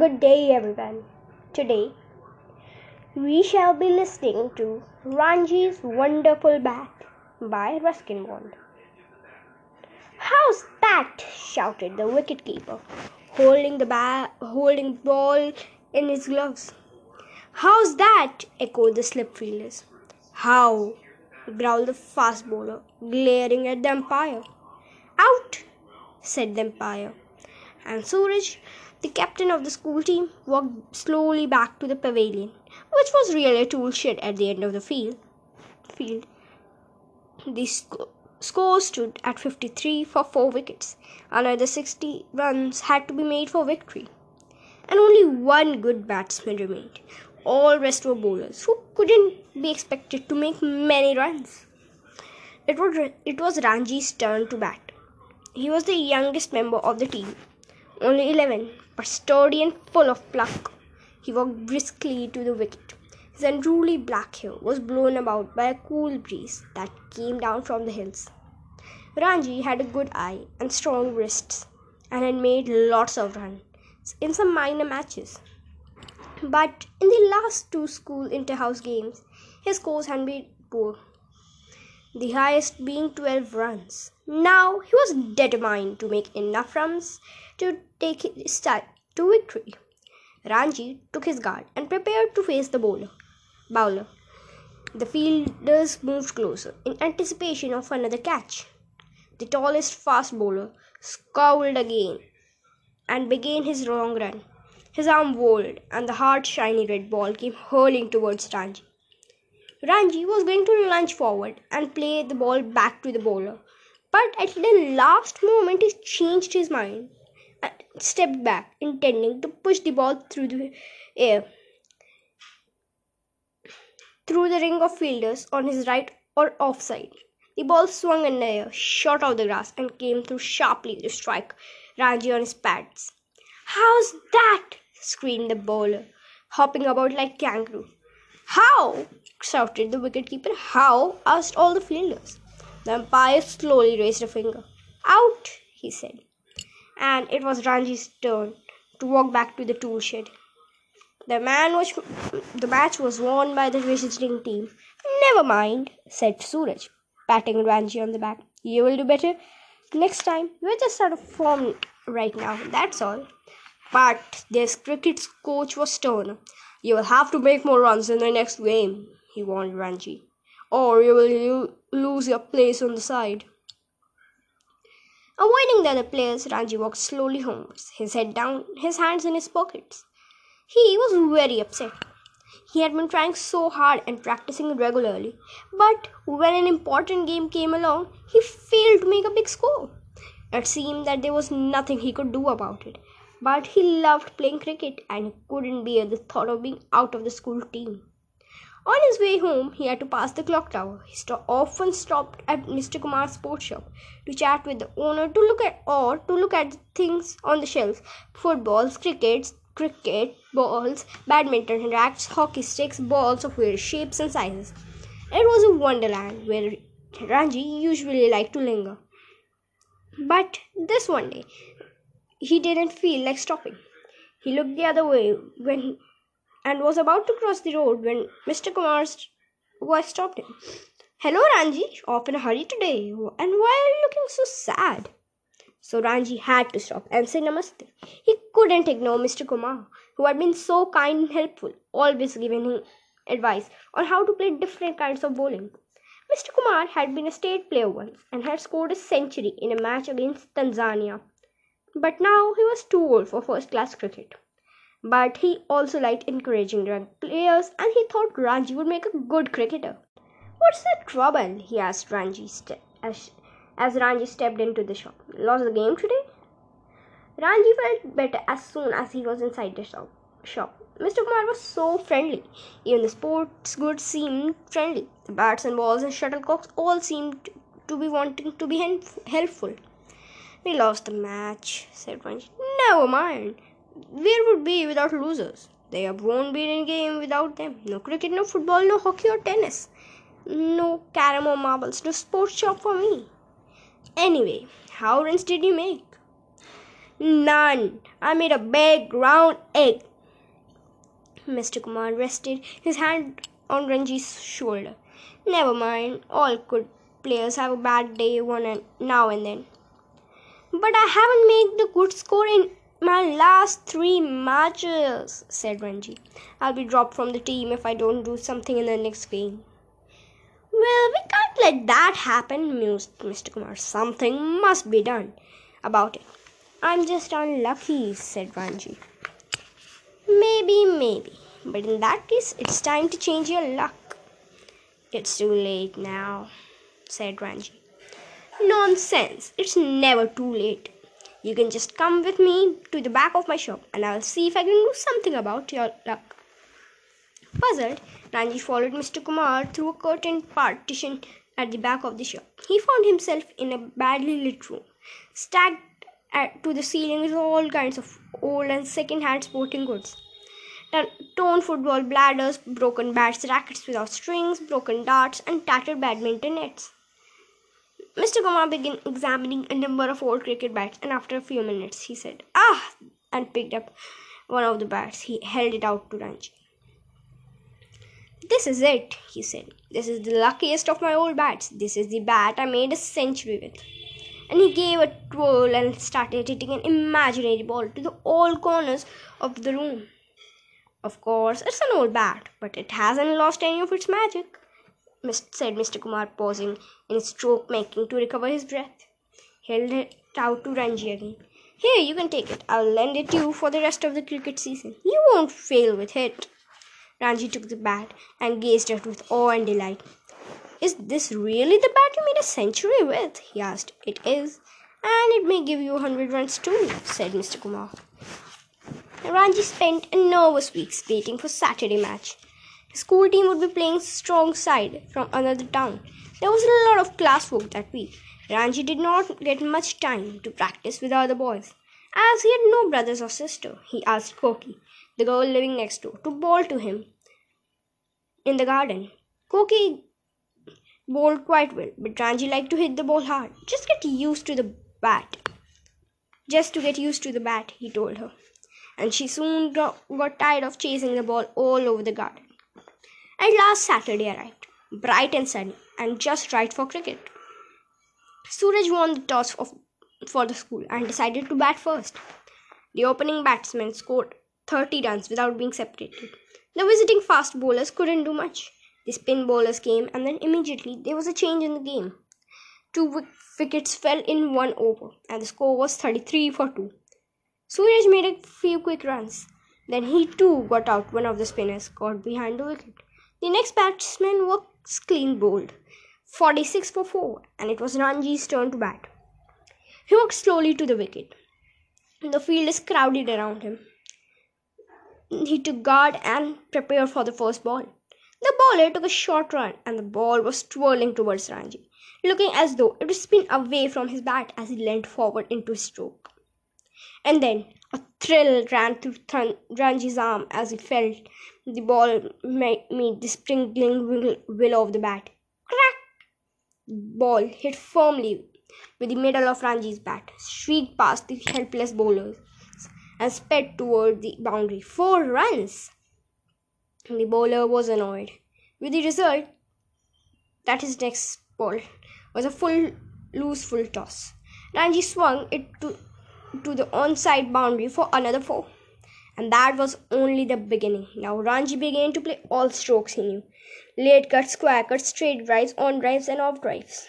Good day, everyone. Today, we shall be listening to Ranji's Wonderful Bat by Ruskin Bond. How's that? shouted the wicket-keeper, holding the bat, holding ball in his gloves. How's that? echoed the slip fielders. How? growled the fast bowler, glaring at the umpire. Out, said the umpire. And Suraj, the captain of the school team, walked slowly back to the pavilion, which was really a tool shed at the end of the field. field. The sc- score stood at 53 for 4 wickets. Another 60 runs had to be made for victory. And only one good batsman remained. All rest were bowlers who couldn't be expected to make many runs. It was, it was Ranji's turn to bat. He was the youngest member of the team, only 11, but sturdy and full of pluck. He walked briskly to the wicket. His unruly black hair was blown about by a cool breeze that came down from the hills. Ranji had a good eye and strong wrists and had made lots of runs in some minor matches. But in the last two school inter-house games, his scores had been poor, the highest being 12 runs. Now he was determined to make enough runs to take his side to victory. Ranji took his guard and prepared to face the bowler. Bowler. The fielders moved closer in anticipation of another catch. The tallest fast bowler scowled again and began his long run. His arm whirled, and the hard, shiny red ball came hurling towards Ranji. Ranji was going to lunge forward and play the ball back to the bowler, but at the last moment he changed his mind and stepped back, intending to push the ball through the air through the ring of fielders on his right or offside. The ball swung in the air, shot off the grass, and came through sharply to strike Ranji on his pads. How's that? screamed the bowler, hopping about like kangaroo. How? shouted the wicket-keeper. How? asked all the fielders. The umpire slowly raised a finger. Out, he said. And it was Ranji's turn to walk back to the tool shed. The man was the match was won by the visiting team. Never mind, said Suraj, patting Ranji on the back. You will do better next time. You're just out of form right now. That's all. But this cricket coach was stern. You will have to make more runs in the next game, he warned Ranji, or you will lose your place on the side. Avoiding the other players, Ranji walked slowly homewards, his head down, his hands in his pockets. He was very upset. He had been trying so hard and practicing regularly, but when an important game came along, he failed to make a big score. It seemed that there was nothing he could do about it, but he loved playing cricket and couldn't bear the thought of being out of the school team. On his way home, he had to pass the clock tower. He st- often stopped at Mr. Kumar's sports shop to chat with the owner to look at or to look at the things on the shelves: footballs, crickets, cricket balls, badminton racquets, hockey sticks, balls of various shapes and sizes. It was a wonderland where Ranji usually liked to linger. But this one day, he didn't feel like stopping. He looked the other way when and was about to cross the road when Mr. Kumar's voice stopped him. Hello, Ranji. Off in a hurry today. And why are you looking so sad? So Ranji had to stop and say namaste. He couldn't ignore Mr. Kumar, who had been so kind and helpful, always giving him advice on how to play different kinds of bowling. Mr. Kumar had been a state player once and had scored a century in a match against Tanzania but now he was too old for first class cricket. But he also liked encouraging young players and he thought Ranji would make a good cricketer. What's the trouble? he asked Ranji as, as Ranji stepped into the shop. Lost the game today? Ranji felt better as soon as he was inside the shop. shop. Mr. Kumar was so friendly. Even the sports goods seemed friendly. The bats and balls and shuttlecocks all seemed to be wanting to be helpful. We lost the match, said Ranji. Never mind. Where would be without losers? They have won't be in game without them. No cricket, no football, no hockey or tennis. No carom or marbles, no sports shop for me. Anyway, how runs did you make? None. I made a big round egg. Mr. Kumar rested his hand on Ranji's shoulder. Never mind, all good players have a bad day one and now and then. But I haven't made the good score in my last three matches, said Ranji. I'll be dropped from the team if I don't do something in the next game. Well, we can't let that happen, mused Mr. Kumar. Something must be done about it. I'm just unlucky, said Ranji. Maybe, maybe. But in that case, it's time to change your luck. It's too late now, said Ranji. Nonsense. It's never too late. You can just come with me to the back of my shop and I'll see if I can do something about your luck. Puzzled, Ranji followed Mr. Kumar through a curtained partition at the back of the shop. He found himself in a badly lit room, stacked at, to the ceiling with all kinds of old and second-hand sporting goods. Torn football bladders, broken bats, rackets without strings, broken darts, and tattered badminton nets. Mr. Kumar began examining a number of old cricket bats, and after a few minutes, he said, Ah! and picked up one of the bats. He held it out to Ranji. This is it, he said. This is the luckiest of my old bats. This is the bat I made a century with. And he gave a twirl and started hitting an imaginary ball to the all corners of the room. Of course, it's an old bat, but it hasn't lost any of its magic said Mr. Kumar, pausing in his stroke making to recover his breath. Held it out to Ranji again. Here, you can take it. I'll lend it to you for the rest of the cricket season. You won't fail with it. Ranji took the bat and gazed at it with awe and delight. Is this really the bat you made a century with? he asked. It is, and it may give you a hundred runs too, said Mr. Kumar. Ranji spent a nervous weeks waiting for Saturday match school team would be playing strong side from another town. There was a lot of classwork that week. Ranji did not get much time to practice with other boys. As he had no brothers or sister, he asked Koki, the girl living next door, to bowl to him in the garden. Koki bowled quite well, but Ranji liked to hit the ball hard. Just get used to the bat. Just to get used to the bat, he told her. And she soon got tired of chasing the ball all over the garden. At last Saturday arrived, bright and sunny, and just right for cricket. Suraj won the toss of, for the school and decided to bat first. The opening batsman scored 30 runs without being separated. The visiting fast bowlers couldn't do much. The spin bowlers came, and then immediately there was a change in the game. Two wickets fell in one over, and the score was 33 for 2. Suraj made a few quick runs. Then he too got out one of the spinners caught behind the wicket. The next batsman was clean bowled, 46 for 4, and it was Ranji's turn to bat. He walked slowly to the wicket. The field is crowded around him. He took guard and prepared for the first ball. The bowler took a short run, and the ball was twirling towards Ranji, looking as though it would spin away from his bat as he leant forward into his stroke. And then a thrill ran through Ranji's arm as he felt the ball meet the sprinkling will of the bat. Crack! Ball hit firmly with the middle of Ranji's bat, shrieked past the helpless bowlers, and sped toward the boundary. Four runs! The bowler was annoyed with the result that his next ball was a full loose full toss. Ranji swung it to, to the onside boundary for another four. And that was only the beginning. Now Ranji began to play all strokes he knew late cuts, square cuts, straight drives, on drives, and off drives.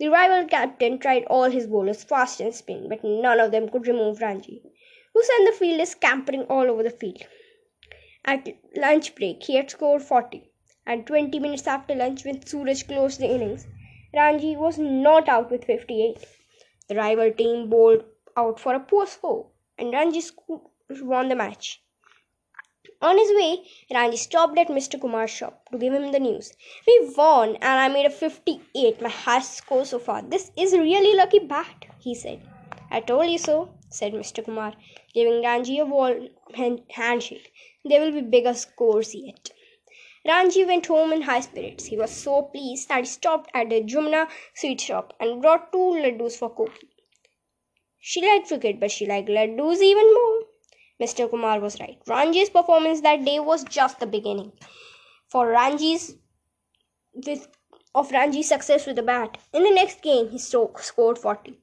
The rival captain tried all his bowlers fast and spin, but none of them could remove Ranji, who sent the fielders scampering all over the field. At lunch break, he had scored 40, and 20 minutes after lunch, when Suraj closed the innings, Ranji was not out with 58. The rival team bowled out for a poor score, and Ranji won the match. On his way, Ranji stopped at Mr. Kumar's shop to give him the news. We won and I made a 58, my highest score so far. This is really lucky bat, he said. I told you so, said Mr. Kumar, giving Ranji a warm handshake. There will be bigger scores yet. Ranji went home in high spirits. He was so pleased that he stopped at the Jumna sweet shop and brought two laddus for Koki. She liked cricket, but she liked laddus even more. Mr. Kumar was right. Ranji's performance that day was just the beginning. For Ranji's with of Ranji's success with the bat. In the next game, he scored 40.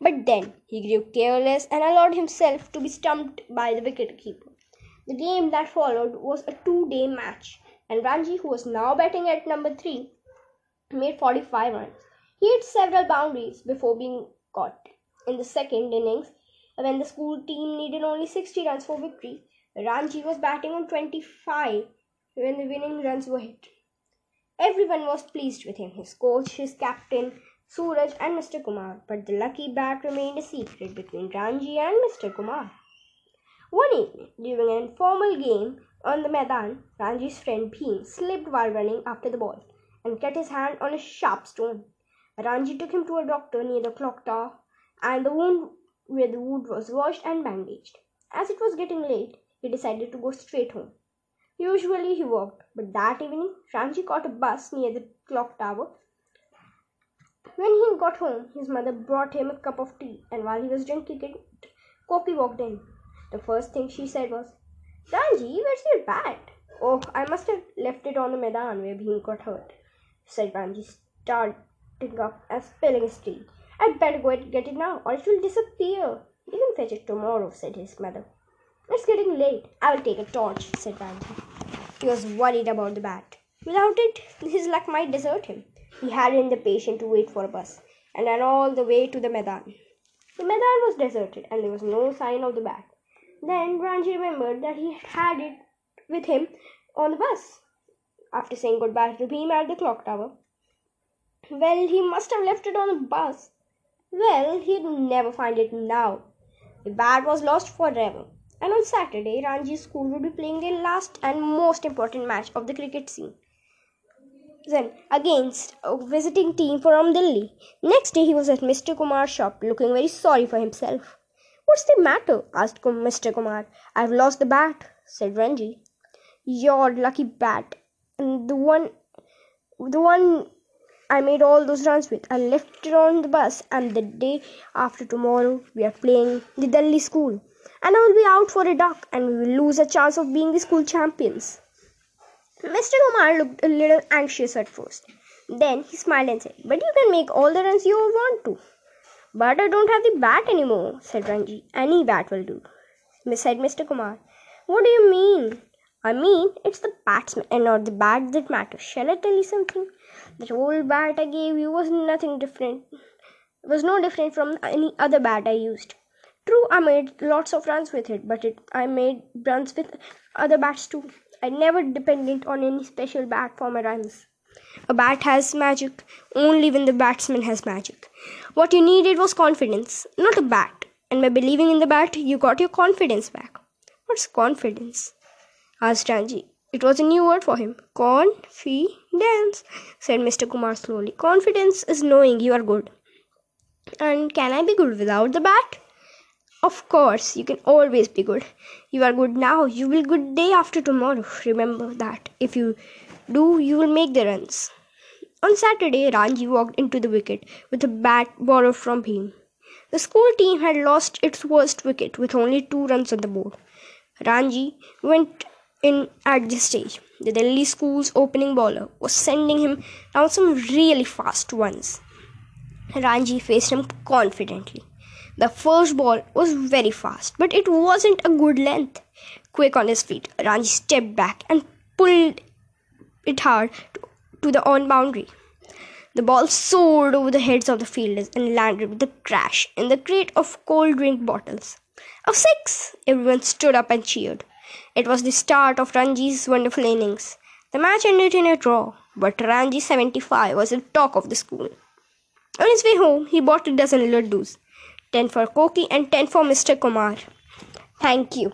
But then he grew careless and allowed himself to be stumped by the wicketkeeper. The game that followed was a two day match, and Ranji, who was now batting at number 3, made 45 runs. He hit several boundaries before being caught. In the second innings, when the school team needed only 60 runs for victory, Ranji was batting on 25 when the winning runs were hit. Everyone was pleased with him, his coach, his captain, Suraj, and Mr. Kumar, but the lucky bat remained a secret between Ranji and Mr. Kumar. One evening, during an informal game on the Maidan, Ranji's friend Bhim slipped while running after the ball and cut his hand on a sharp stone. Ranji took him to a doctor near the clock tower, and the wound where the wound was washed and bandaged. As it was getting late, he decided to go straight home. Usually he walked, but that evening Ranji caught a bus near the clock tower. When he got home, his mother brought him a cup of tea, and while he was drinking it, Koki walked in. The first thing she said was, Ranji, where's your bat? Oh, I must have left it on the Maidan where Bhim got hurt, said Ranji, starting up and spilling his tea. I'd better go and get it now, or it will disappear. You can fetch it tomorrow, said his mother. It's getting late. I will take a torch, said Ranji. He was worried about the bat. Without it, his luck might desert him. He hadn't the patience to wait for a bus and ran all the way to the Maidan. The Maidan was deserted and there was no sign of the bat. Then Ranji remembered that he had it with him on the bus. After saying goodbye to Bhim at the clock tower, well, he must have left it on the bus. Well, he'd never find it now. The bat was lost forever. And on Saturday, Ranji's school would be playing their last and most important match of the cricket scene. Then against a visiting team from Delhi. Next day, he was at Mr. Kumar's shop looking very sorry for himself. What's the matter? asked Mr. Kumar. I've lost the bat, said Ranji. Your lucky bat. And the one the one I made all those runs with. I left it on the bus, and the day after tomorrow, we are playing the Delhi school and I will be out for a duck and we will lose a chance of being the school champions. Mr. Kumar looked a little anxious at first. Then he smiled and said, But you can make all the runs you want to. But I don't have the bat anymore, said Ranji. Any bat will do, said Mr. Kumar. What do you mean? I mean, it's the batsman and uh, not the bat that matters. Shall I tell you something? That old bat I gave you was nothing different. It was no different from any other bat I used. True, I made lots of runs with it, but it, I made runs with other bats too. I never depended on any special bat for my runs. A bat has magic only when the batsman has magic. What you needed was confidence, not a bat. And by believing in the bat, you got your confidence back. What's confidence? Asked Ranji. It was a new word for him. Confidence, said Mr. Kumar slowly. Confidence is knowing you are good. And can I be good without the bat? Of course, you can always be good. You are good now, you will good day after tomorrow. Remember that. If you do, you will make the runs. On Saturday, Ranji walked into the wicket with a bat borrowed from him. The school team had lost its worst wicket with only two runs on the board. Ranji went in at this stage. The Delhi school's opening bowler was sending him down some really fast ones. Ranji faced him confidently. The first ball was very fast, but it wasn't a good length. Quick on his feet, Ranji stepped back and pulled it hard to the on boundary. The ball soared over the heads of the fielders and landed with a crash in the crate of cold drink bottles. A six! Everyone stood up and cheered. It was the start of Ranji's wonderful innings. The match ended in a draw, but Ranji 75 was the talk of the school. On his way home, he bought a dozen laddus 10 for Koki and 10 for Mr. Kumar. Thank you.